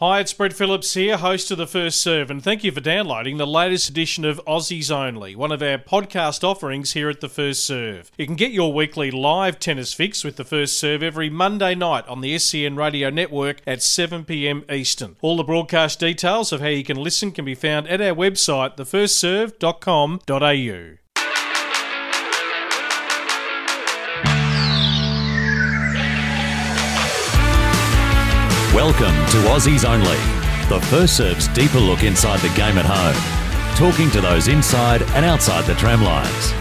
Hi, it's Brett Phillips here, host of The First Serve, and thank you for downloading the latest edition of Aussies Only, one of our podcast offerings here at The First Serve. You can get your weekly live tennis fix with The First Serve every Monday night on the SEN Radio Network at 7pm Eastern. All the broadcast details of how you can listen can be found at our website, thefirstserve.com.au. Welcome to Aussies Only, the first serves deeper look inside the game at home, talking to those inside and outside the tram lines.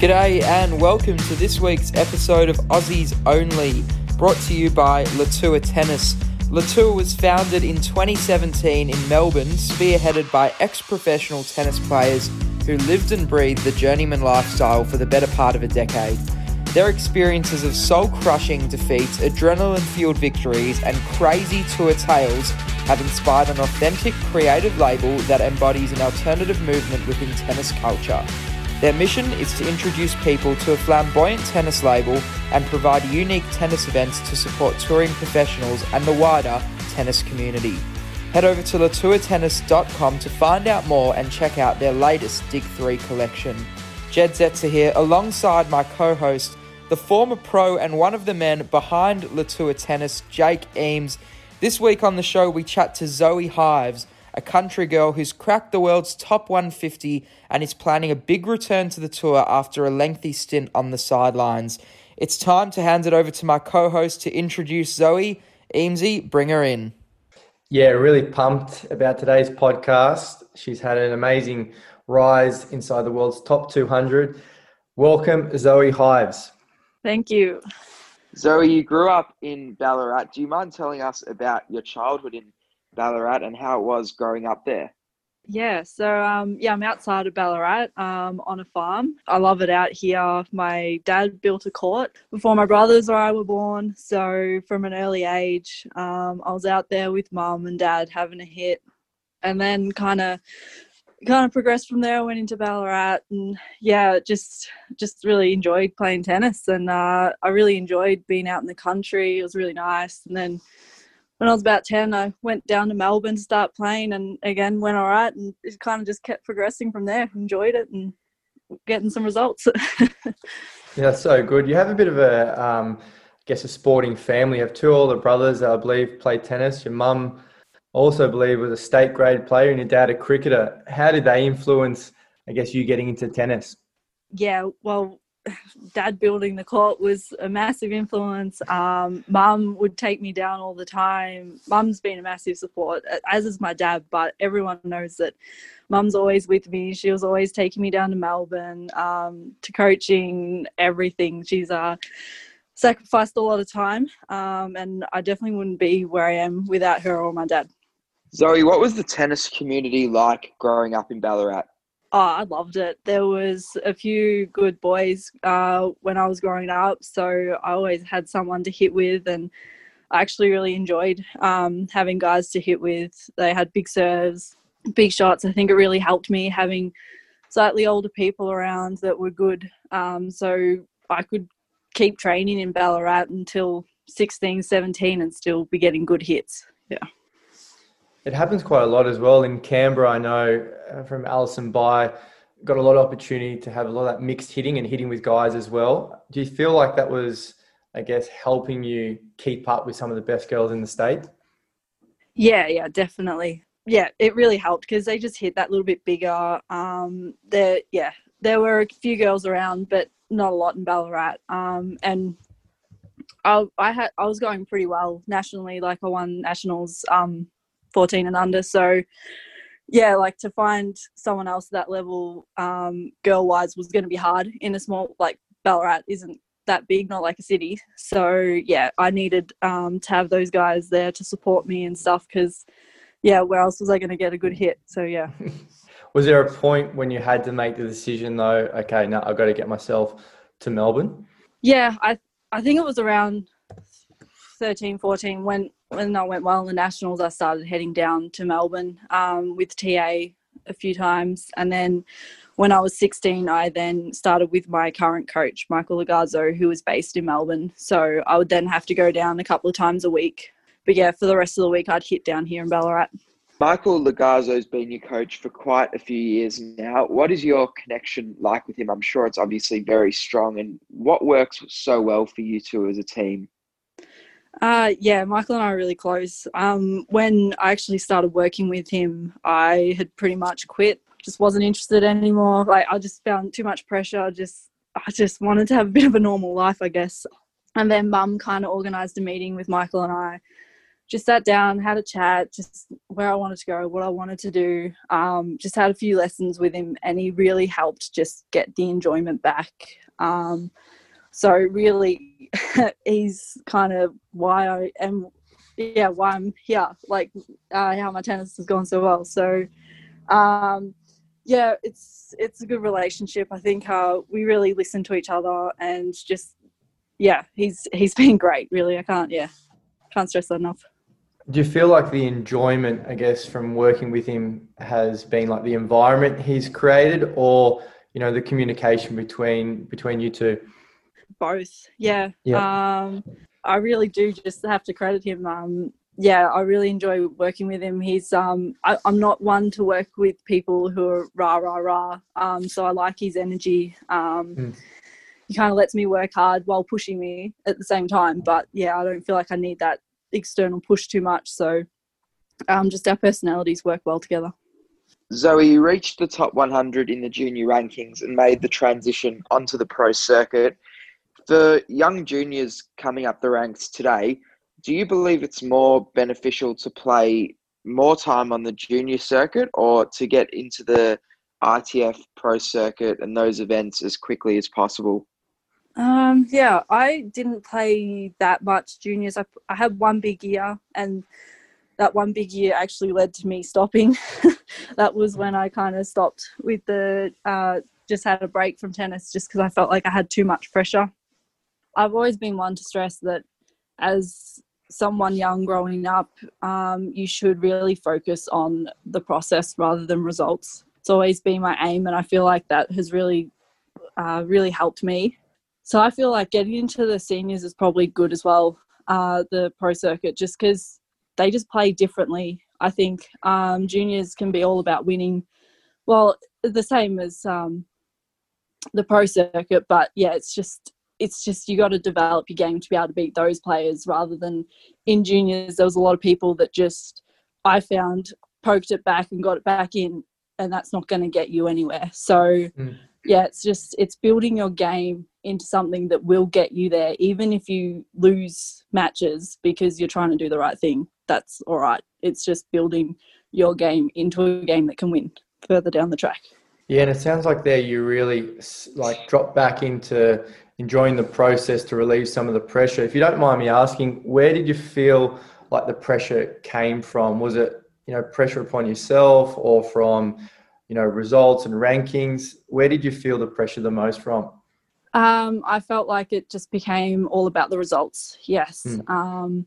G'day and welcome to this week's episode of Aussies Only, brought to you by Latour Tennis. Latour was founded in 2017 in Melbourne, spearheaded by ex professional tennis players who lived and breathed the journeyman lifestyle for the better part of a decade. Their experiences of soul crushing defeats, adrenaline fueled victories, and crazy tour tales have inspired an authentic, creative label that embodies an alternative movement within tennis culture. Their mission is to introduce people to a flamboyant tennis label and provide unique tennis events to support touring professionals and the wider tennis community. Head over to latourtennis.com to find out more and check out their latest Dig 3 collection. Jedd Zetzer here, alongside my co host, the former pro and one of the men behind Latour Tennis, Jake Eames. This week on the show, we chat to Zoe Hives, a country girl who's cracked the world's top 150 and is planning a big return to the tour after a lengthy stint on the sidelines. It's time to hand it over to my co host to introduce Zoe. Eamesy, bring her in. Yeah, really pumped about today's podcast. She's had an amazing rise inside the world's top 200. Welcome, Zoe Hives. Thank you. Zoe, you grew up in Ballarat. Do you mind telling us about your childhood in Ballarat and how it was growing up there? Yeah, so um, yeah, I'm outside of Ballarat um, on a farm. I love it out here. My dad built a court before my brothers or I were born. So from an early age, um, I was out there with mum and dad having a hit, and then kind of kind of progressed from there. I Went into Ballarat, and yeah, just just really enjoyed playing tennis, and uh, I really enjoyed being out in the country. It was really nice. And then when I was about ten, I went down to Melbourne to start playing, and again went all right, and it kind of just kept progressing from there. Enjoyed it and getting some results. yeah, so good. You have a bit of a, um, I guess, a sporting family. You have two older brothers that I believe play tennis. Your mum also believe was a state grade player and your dad a cricketer. How did they influence, I guess, you getting into tennis? Yeah, well, dad building the court was a massive influence. Um, Mum would take me down all the time. Mum's been a massive support, as is my dad, but everyone knows that Mum's always with me. She was always taking me down to Melbourne, um, to coaching, everything. She's uh, sacrificed a lot of time, um, and I definitely wouldn't be where I am without her or my dad. Zoe, what was the tennis community like growing up in Ballarat? Oh, I loved it. There was a few good boys uh, when I was growing up, so I always had someone to hit with, and I actually really enjoyed um, having guys to hit with. They had big serves, big shots. I think it really helped me having slightly older people around that were good, um, so I could keep training in Ballarat until 16, 17 and still be getting good hits. Yeah. It happens quite a lot as well in Canberra. I know uh, from Alison Bai, got a lot of opportunity to have a lot of that mixed hitting and hitting with guys as well. Do you feel like that was, I guess, helping you keep up with some of the best girls in the state? Yeah, yeah, definitely. Yeah, it really helped because they just hit that little bit bigger. Um, there, yeah, there were a few girls around, but not a lot in Ballarat. Um, and I, I had I was going pretty well nationally. Like I won nationals, um, 14 and under. So yeah, like to find someone else at that level, um, girl wise, was going to be hard in a small like Ballarat isn't that big, not like a city. So yeah, I needed um, to have those guys there to support me and stuff because yeah, where else was I going to get a good hit? So yeah. was there a point when you had to make the decision though? Okay, now I've got to get myself to Melbourne. Yeah, I I think it was around 13, 14 when when I went well in the nationals. I started heading down to Melbourne um, with TA a few times, and then when I was 16, I then started with my current coach, Michael Logarzo, who was based in Melbourne. So I would then have to go down a couple of times a week. But yeah, for the rest of the week, I'd hit down here in Ballarat. Michael Logarzo's been your coach for quite a few years now. What is your connection like with him? I'm sure it's obviously very strong. And what works so well for you two as a team? Uh, yeah, Michael and I are really close. Um, when I actually started working with him, I had pretty much quit. Just wasn't interested anymore. Like I just found too much pressure. I just I just wanted to have a bit of a normal life, I guess. And then Mum kind of organised a meeting with Michael and I just sat down, had a chat, just where I wanted to go, what I wanted to do. Um, just had a few lessons with him, and he really helped just get the enjoyment back. Um, so really, he's kind of why I am, yeah, why I'm here. Like uh, how my tennis has gone so well. So, um, yeah, it's it's a good relationship. I think uh, we really listen to each other, and just yeah, he's he's been great. Really, I can't yeah, can't stress that enough. Do you feel like the enjoyment, I guess, from working with him has been like the environment he's created, or you know, the communication between between you two? Both, yeah. yeah. Um, I really do just have to credit him. Um, yeah, I really enjoy working with him. He's um, I, am not one to work with people who are rah rah rah. Um, so I like his energy. Um, mm. He kind of lets me work hard while pushing me at the same time. But yeah, I don't feel like I need that external push too much. So um, just our personalities work well together. Zoe, you reached the top 100 in the junior rankings and made the transition onto the pro circuit. For young juniors coming up the ranks today, do you believe it's more beneficial to play more time on the junior circuit or to get into the ITF pro circuit and those events as quickly as possible? Um, yeah, I didn't play that much juniors. I, I had one big year, and that one big year actually led to me stopping. that was when I kind of stopped with the, uh, just had a break from tennis just because I felt like I had too much pressure. I've always been one to stress that as someone young growing up, um, you should really focus on the process rather than results. It's always been my aim, and I feel like that has really, uh, really helped me so I feel like getting into the seniors is probably good as well, uh, the pro circuit, just because they just play differently. I think um, juniors can be all about winning. Well, the same as um, the pro circuit, but yeah, it's just it's just you got to develop your game to be able to beat those players rather than in juniors. There was a lot of people that just I found poked it back and got it back in, and that's not going to get you anywhere. So mm. yeah, it's just it's building your game into something that will get you there, even if you lose matches because you're trying to do the right thing. That's all right. It's just building your game into a game that can win further down the track. Yeah, and it sounds like there you really like drop back into enjoying the process to relieve some of the pressure. If you don't mind me asking, where did you feel like the pressure came from? Was it you know pressure upon yourself or from you know results and rankings? Where did you feel the pressure the most from? Um, I felt like it just became all about the results. Yes. Mm. Um,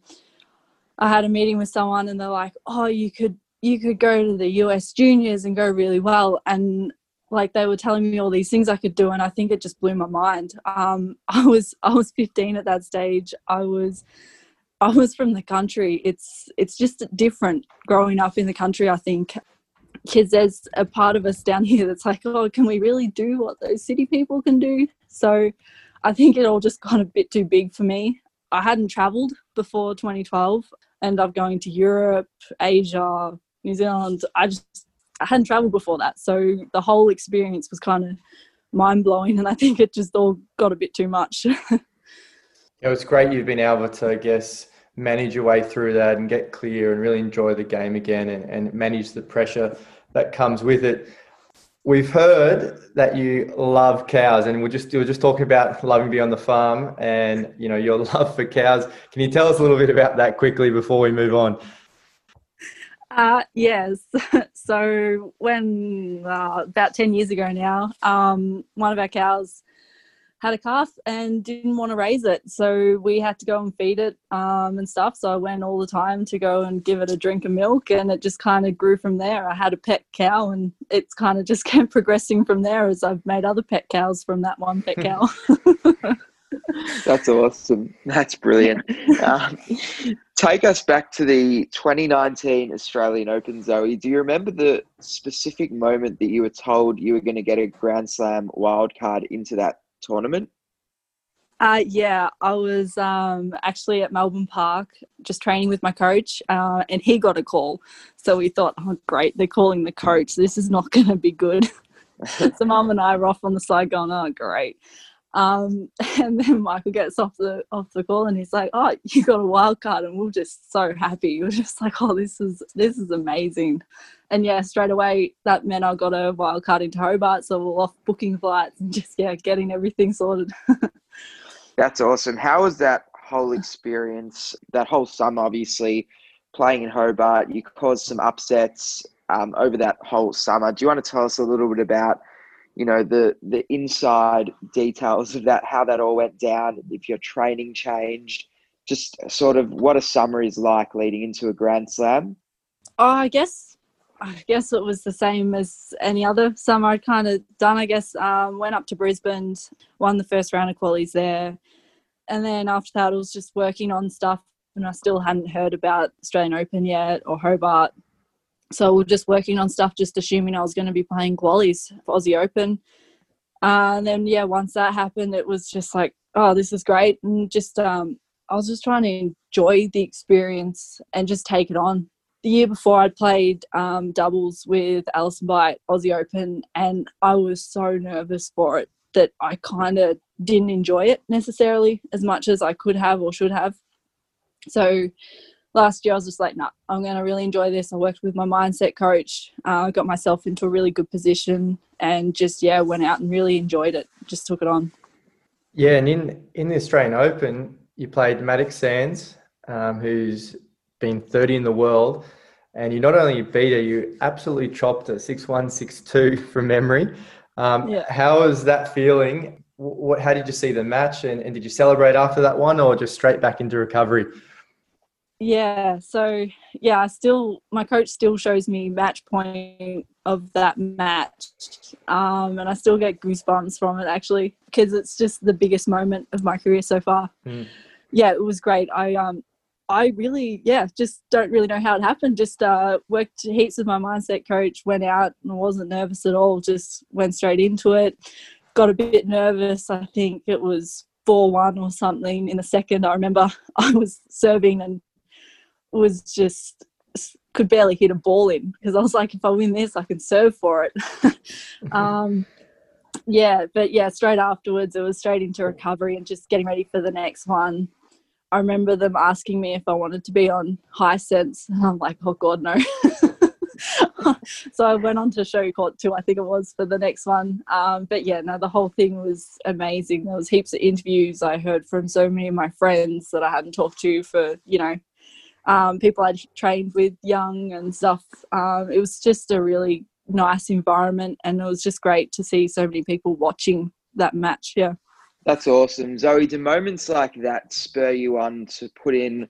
I had a meeting with someone and they're like, "Oh, you could you could go to the US juniors and go really well." And like they were telling me all these things I could do, and I think it just blew my mind. Um, I was I was 15 at that stage. I was I was from the country. It's it's just different growing up in the country. I think because there's a part of us down here that's like, oh, can we really do what those city people can do? So I think it all just got a bit too big for me. I hadn't traveled before 2012, and I'm going to Europe, Asia, New Zealand. I just I hadn't traveled before that, so the whole experience was kind of mind blowing, and I think it just all got a bit too much. It was great you've been able to, I guess, manage your way through that and get clear and really enjoy the game again and, and manage the pressure that comes with it. We've heard that you love cows, and we're just we were just talking about loving to be on the farm and you know your love for cows. Can you tell us a little bit about that quickly before we move on? Uh, yes. so when uh, about ten years ago now, um, one of our cows had a calf and didn't want to raise it. So we had to go and feed it um, and stuff. So I went all the time to go and give it a drink of milk, and it just kind of grew from there. I had a pet cow, and it's kind of just kept progressing from there as I've made other pet cows from that one pet cow. That's awesome. That's brilliant. Um, take us back to the 2019 Australian Open, Zoe. Do you remember the specific moment that you were told you were going to get a Grand Slam wildcard into that tournament? Uh, yeah, I was um, actually at Melbourne Park just training with my coach, uh, and he got a call. So we thought, oh, great, they're calling the coach. This is not going to be good. so mum and I were off on the side going, oh, great. Um, and then Michael gets off the off the call and he's like, "Oh, you got a wild card," and we are just so happy. We are just like, "Oh, this is this is amazing." And yeah, straight away that meant I got a wild card into Hobart, so we're off booking flights and just yeah, getting everything sorted. That's awesome. How was that whole experience? That whole summer, obviously, playing in Hobart, you caused some upsets um, over that whole summer. Do you want to tell us a little bit about? You know the the inside details of that how that all went down if your training changed just sort of what a summer is like leading into a grand slam. Oh i guess i guess it was the same as any other summer. I'd kind of done i guess um, went up to brisbane won the first round of qualies there. And then after that i was just working on stuff and i still hadn't heard about australian open yet or hobart so we are just working on stuff, just assuming I was going to be playing qualies for Aussie Open. Uh, and then yeah, once that happened, it was just like, oh, this is great, and just um, I was just trying to enjoy the experience and just take it on. The year before, I'd played um, doubles with Alison Bai Aussie Open, and I was so nervous for it that I kind of didn't enjoy it necessarily as much as I could have or should have. So last year I was just like, no, nah, I'm going to really enjoy this. I worked with my mindset coach, uh, got myself into a really good position, and just yeah, went out and really enjoyed it. Just took it on. Yeah, and in in the Australian Open, you played Maddox Sands, um, who's been 30 in the world, and you not only beat her, you absolutely chopped her six one six two from memory. Um, yeah. How was that feeling? What, how did you see the match, and, and did you celebrate after that one, or just straight back into recovery? Yeah, so yeah, I still my coach still shows me match point of that match, um, and I still get goosebumps from it actually because it's just the biggest moment of my career so far. Mm. Yeah, it was great. I um, I really yeah, just don't really know how it happened. Just uh, worked heaps with my mindset coach, went out and wasn't nervous at all. Just went straight into it. Got a bit nervous. I think it was four one or something in the second. I remember I was serving and was just could barely hit a ball in because I was like, if I win this, I can serve for it. um, yeah, but yeah, straight afterwards, it was straight into recovery and just getting ready for the next one. I remember them asking me if I wanted to be on Hisense, and I'm like, oh god, no. so I went on to show court two, I think it was for the next one. Um, but yeah, no, the whole thing was amazing. There was heaps of interviews I heard from so many of my friends that I hadn't talked to for you know um, people I'd trained with young and stuff. Um, it was just a really nice environment, and it was just great to see so many people watching that match. Yeah. That's awesome. Zoe, do moments like that spur you on to put in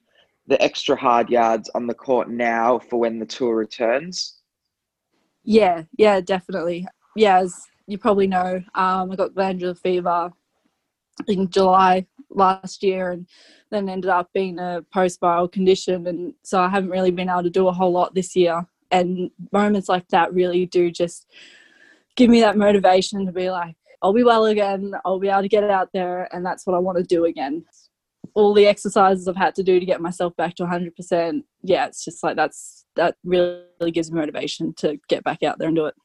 the extra hard yards on the court now for when the tour returns? Yeah, yeah, definitely. Yeah, as you probably know, um, I got glandular fever in July last year and then ended up being a post-viral condition. And so I haven't really been able to do a whole lot this year. And moments like that really do just give me that motivation to be like I'll be well again. I'll be able to get out there. And that's what I want to do again. All the exercises I've had to do to get myself back to 100% yeah it's just like that's that really gives me motivation to get back out there and do it.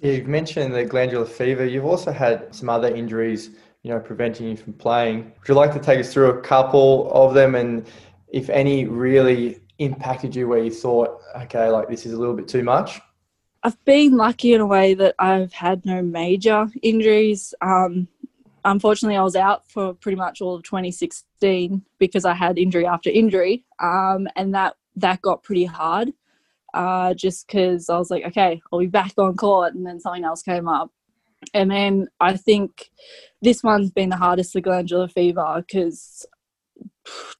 You've mentioned the glandular fever. You've also had some other injuries you know, preventing you from playing. Would you like to take us through a couple of them and if any really impacted you where you thought, okay, like this is a little bit too much? I've been lucky in a way that I've had no major injuries. Um, unfortunately, I was out for pretty much all of 2016 because I had injury after injury, um, and that that got pretty hard. Uh, just because I was like, okay, I'll be back on court, and then something else came up, and then I think this one's been the hardest, the glandular fever, because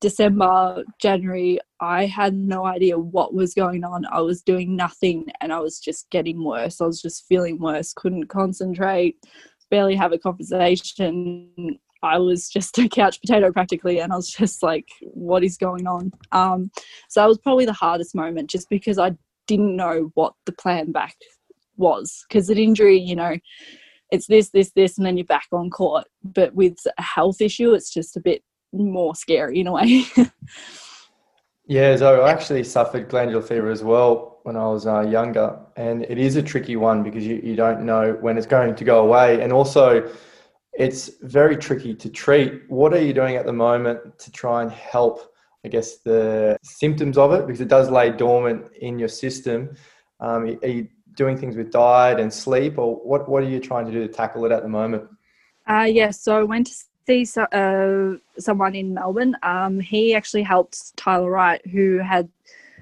December, January, I had no idea what was going on. I was doing nothing and I was just getting worse. I was just feeling worse, couldn't concentrate, barely have a conversation. I was just a couch potato practically, and I was just like, what is going on? Um, so that was probably the hardest moment just because I didn't know what the plan back was. Because an injury, you know, it's this, this, this, and then you're back on court. But with a health issue, it's just a bit more scary in a way. yeah, so I actually suffered glandular fever as well when I was uh, younger, and it is a tricky one because you, you don't know when it's going to go away, and also it's very tricky to treat. What are you doing at the moment to try and help? I guess the symptoms of it because it does lay dormant in your system. Um, are you doing things with diet and sleep, or what? What are you trying to do to tackle it at the moment? Uh, yeah, so I went to see so, uh, someone in Melbourne. Um, he actually helped Tyler Wright, who had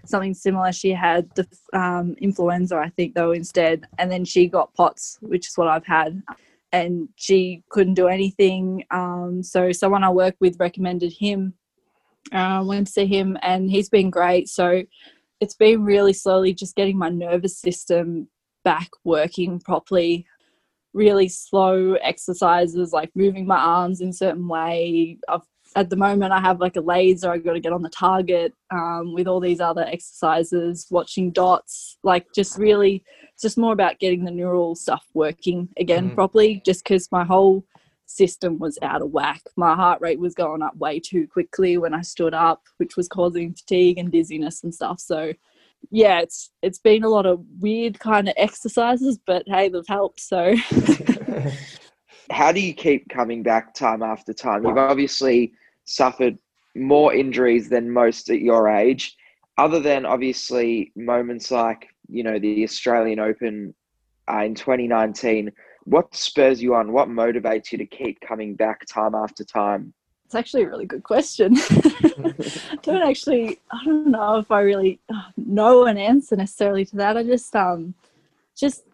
something similar. She had the um, influenza, I think, though, instead. And then she got POTS, which is what I've had. And she couldn't do anything. Um, so someone I work with recommended him. Uh, went to see him, and he's been great. So it's been really slowly just getting my nervous system back working properly really slow exercises like moving my arms in certain way I've, at the moment i have like a laser i've got to get on the target um, with all these other exercises watching dots like just really it's just more about getting the neural stuff working again mm. properly just because my whole system was out of whack my heart rate was going up way too quickly when i stood up which was causing fatigue and dizziness and stuff so yeah, it's it's been a lot of weird kind of exercises, but hey, they've helped. So, how do you keep coming back time after time? You've obviously suffered more injuries than most at your age. Other than obviously moments like you know the Australian Open uh, in 2019, what spurs you on? What motivates you to keep coming back time after time? It's actually a really good question. I don't actually, I don't know if I really uh, know an answer necessarily to that. I just, um, just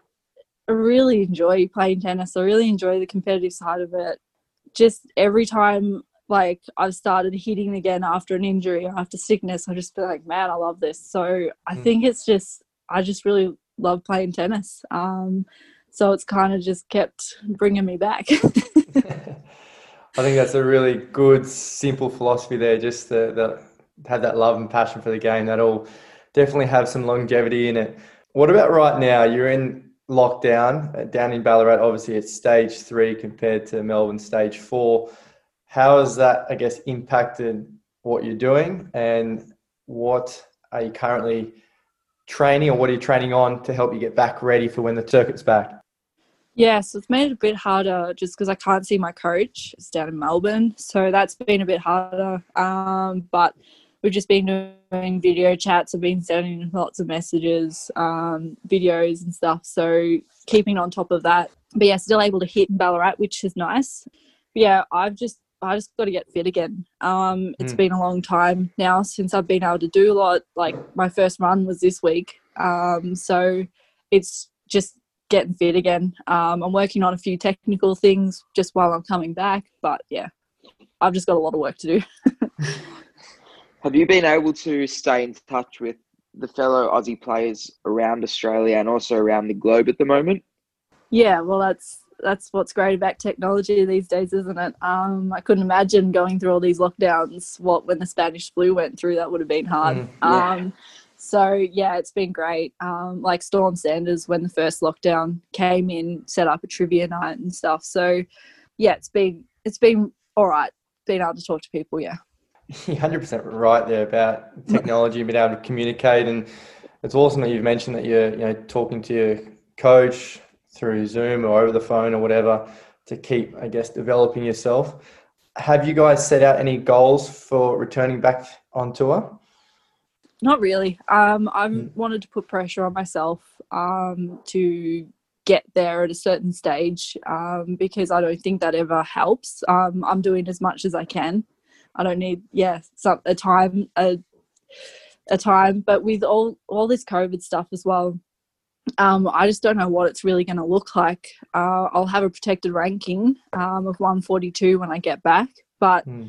really enjoy playing tennis. I really enjoy the competitive side of it. Just every time, like I've started hitting again after an injury or after sickness, I just feel like, man, I love this. So I mm. think it's just, I just really love playing tennis. Um, so it's kind of just kept bringing me back. I think that's a really good, simple philosophy there. Just to, to have that love and passion for the game. That'll definitely have some longevity in it. What about right now? You're in lockdown uh, down in Ballarat. Obviously, it's stage three compared to Melbourne stage four. How has that, I guess, impacted what you're doing, and what are you currently training, or what are you training on to help you get back ready for when the circuit's back? Yeah, so it's made it a bit harder just because I can't see my coach. It's down in Melbourne, so that's been a bit harder. Um, but we've just been doing video chats. I've been sending lots of messages, um, videos, and stuff. So keeping on top of that. But yeah, still able to hit in Ballarat, which is nice. But yeah, I've just I just got to get fit again. Um, it's mm. been a long time now since I've been able to do a lot. Like my first run was this week, um, so it's just getting fit again. Um, I'm working on a few technical things just while I'm coming back, but yeah, I've just got a lot of work to do. Have you been able to stay in touch with the fellow Aussie players around Australia and also around the globe at the moment? Yeah, well, that's that's what's great about technology these days, isn't it? Um, I couldn't imagine going through all these lockdowns. What when the Spanish flu went through, that would have been hard. Mm, yeah. um, so yeah, it's been great. Um, like Storm Sanders, when the first lockdown came in, set up a trivia night and stuff. So yeah, it's been it's been all right being able to talk to people. Yeah, hundred percent right there about technology, being able to communicate, and it's awesome that you've mentioned that you're you know talking to your coach through Zoom or over the phone or whatever to keep, I guess, developing yourself. Have you guys set out any goals for returning back on tour? Not really. Um, I Hmm. wanted to put pressure on myself um, to get there at a certain stage um, because I don't think that ever helps. Um, I'm doing as much as I can. I don't need, yeah, some a time a a time. But with all all this COVID stuff as well, um, I just don't know what it's really going to look like. Uh, I'll have a protected ranking um, of 142 when I get back, but Hmm.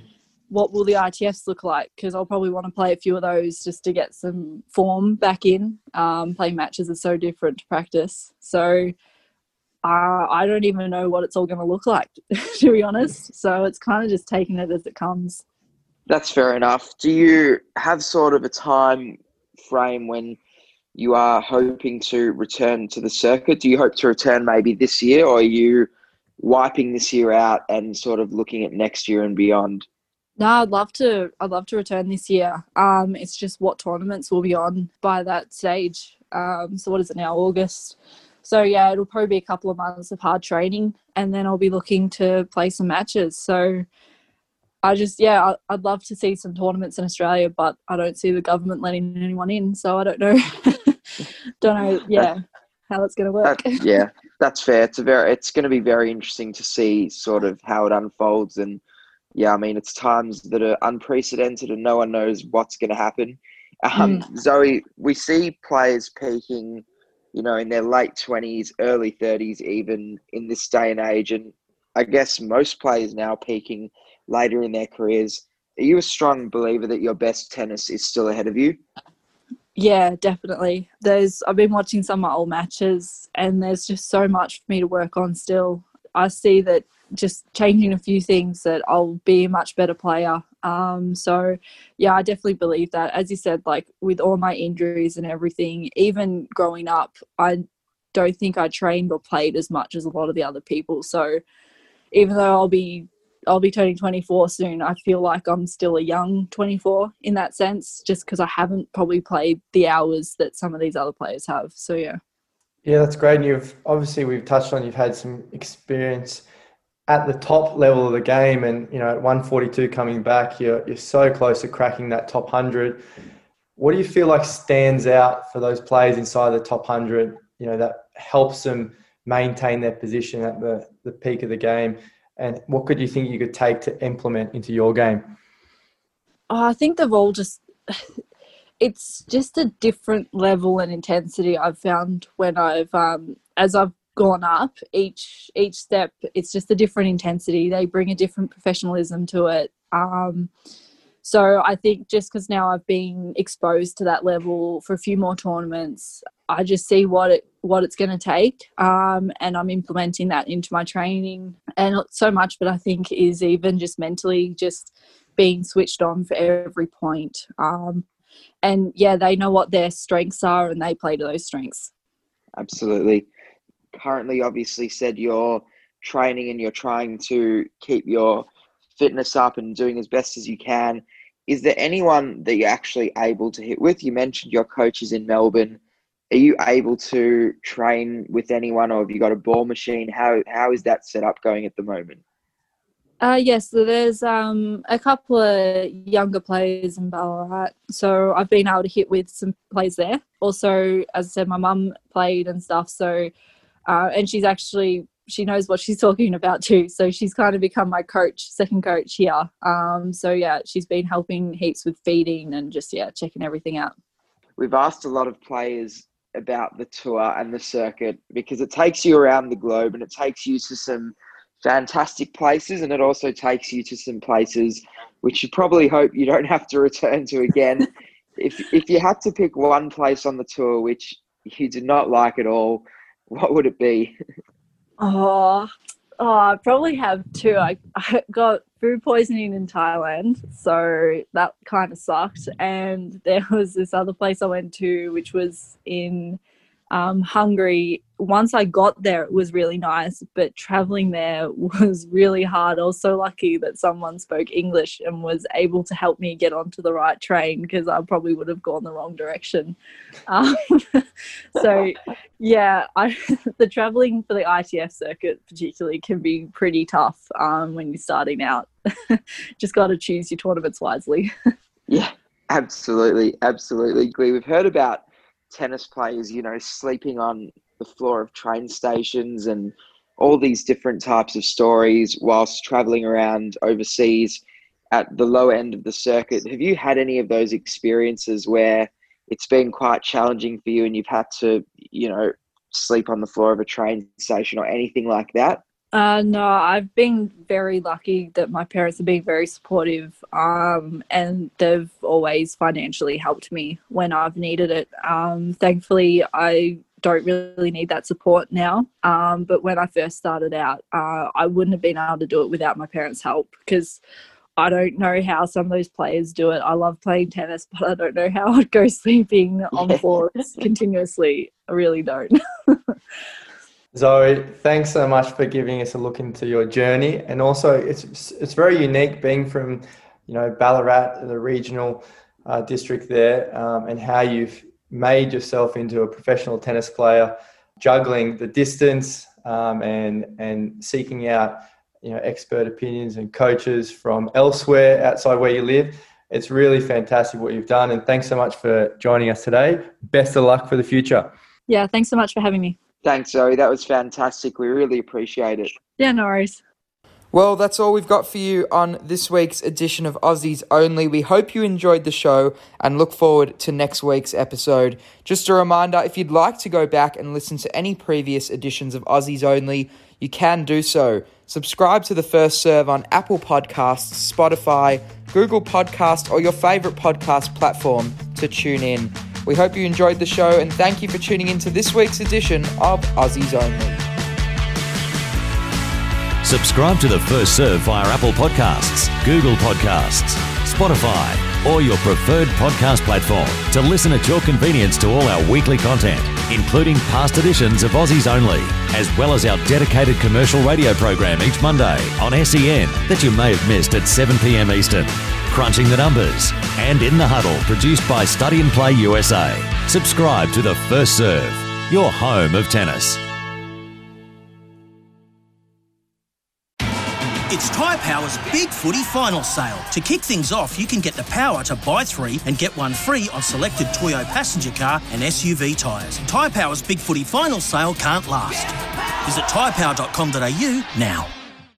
What will the ITFs look like? Because I'll probably want to play a few of those just to get some form back in. Um, playing matches is so different to practice, so uh, I don't even know what it's all going to look like, to be honest. So it's kind of just taking it as it comes. That's fair enough. Do you have sort of a time frame when you are hoping to return to the circuit? Do you hope to return maybe this year, or are you wiping this year out and sort of looking at next year and beyond? No, I'd love to. I'd love to return this year. Um, it's just what tournaments will be on by that stage. Um, so what is it now? August. So yeah, it'll probably be a couple of months of hard training, and then I'll be looking to play some matches. So I just yeah, I, I'd love to see some tournaments in Australia, but I don't see the government letting anyone in, so I don't know. don't know. Yeah, how it's going to work. That, yeah, that's fair. It's a very, it's going to be very interesting to see sort of how it unfolds. And yeah, I mean, it's times that are unprecedented and no one knows what's going to happen. Um, Zoe, we see players peaking, you know, in their late twenties, early thirties, even in this day and age, and I guess most players now peaking later in their careers. Are you a strong believer that your best tennis is still ahead of you? Yeah, definitely. There's I've been watching some of my old matches and there's just so much for me to work on still. I see that just changing a few things that I'll be a much better player. Um so yeah, I definitely believe that. As you said, like with all my injuries and everything, even growing up, I don't think I trained or played as much as a lot of the other people. So even though I'll be I'll be turning 24 soon. I feel like I'm still a young 24 in that sense, just because I haven't probably played the hours that some of these other players have. So yeah. Yeah, that's great. And you've obviously we've touched on you've had some experience at the top level of the game, and you know at 142 coming back, you're you're so close to cracking that top hundred. What do you feel like stands out for those players inside the top hundred? You know that helps them maintain their position at the the peak of the game. And what could you think you could take to implement into your game? Oh, I think they've all just. It's just a different level and intensity I've found when I've um, as I've gone up each each step. It's just a different intensity. They bring a different professionalism to it. Um, so I think just because now I've been exposed to that level for a few more tournaments, I just see what it what it's going to take, um, and I'm implementing that into my training. And not so much, but I think is even just mentally just being switched on for every point. Um, and yeah, they know what their strengths are, and they play to those strengths. Absolutely. Currently, obviously, said you're training and you're trying to keep your fitness up and doing as best as you can. Is there anyone that you're actually able to hit with? You mentioned your coaches in Melbourne. Are you able to train with anyone, or have you got a ball machine? How how is that set up going at the moment? Uh, yes, so there's um, a couple of younger players in Ballarat. So I've been able to hit with some players there. Also, as I said, my mum played and stuff. So, uh, and she's actually, she knows what she's talking about too. So she's kind of become my coach, second coach here. Um, so yeah, she's been helping heaps with feeding and just, yeah, checking everything out. We've asked a lot of players about the tour and the circuit because it takes you around the globe and it takes you to some fantastic places and it also takes you to some places which you probably hope you don't have to return to again. if if you had to pick one place on the tour which you did not like at all, what would it be? Oh, oh, I probably have two. I, I got food poisoning in Thailand, so that kind of sucked. And there was this other place I went to, which was in Um, Hungary, once I got there, it was really nice, but traveling there was really hard. I was so lucky that someone spoke English and was able to help me get onto the right train because I probably would have gone the wrong direction. Um, so, yeah, I, the traveling for the ITF circuit, particularly, can be pretty tough um, when you're starting out. Just got to choose your tournaments wisely. yeah, absolutely. Absolutely. agree. We've heard about tennis players, you know, sleeping on the floor of train stations and all these different types of stories whilst traveling around overseas at the low end of the circuit. Have you had any of those experiences where it's been quite challenging for you and you've had to, you know, sleep on the floor of a train station or anything like that? Uh, no, I've been very lucky that my parents have been very supportive um, and they've always financially helped me when I've needed it. Um, thankfully, I don't really need that support now. Um, but when I first started out, uh, I wouldn't have been able to do it without my parents' help because I don't know how some of those players do it. I love playing tennis, but I don't know how I'd go sleeping on floors continuously. I really don't. Zoe, thanks so much for giving us a look into your journey, and also it's it's very unique being from, you know, Ballarat, the regional uh, district there, um, and how you've made yourself into a professional tennis player, juggling the distance um, and and seeking out, you know, expert opinions and coaches from elsewhere outside where you live. It's really fantastic what you've done, and thanks so much for joining us today. Best of luck for the future. Yeah, thanks so much for having me. Thanks, Zoe. That was fantastic. We really appreciate it. Yeah, no worries. Well, that's all we've got for you on this week's edition of Aussies Only. We hope you enjoyed the show and look forward to next week's episode. Just a reminder if you'd like to go back and listen to any previous editions of Aussies Only, you can do so. Subscribe to the first serve on Apple Podcasts, Spotify, Google Podcast, or your favorite podcast platform to tune in. We hope you enjoyed the show and thank you for tuning in to this week's edition of Aussies Only. Subscribe to the First Serve via Apple Podcasts, Google Podcasts, Spotify, or your preferred podcast platform to listen at your convenience to all our weekly content, including past editions of Aussies Only, as well as our dedicated commercial radio program each Monday on SEN that you may have missed at 7 p.m. Eastern. Crunching the Numbers, and In the Huddle, produced by Study and Play USA. Subscribe to The First Serve, your home of tennis. It's Tyre Power's Big Footy Final Sale. To kick things off, you can get the power to buy three and get one free on selected Toyo passenger car and SUV tyres. Tyre Power's Big Footy Final Sale can't last. Visit tyrepower.com.au now.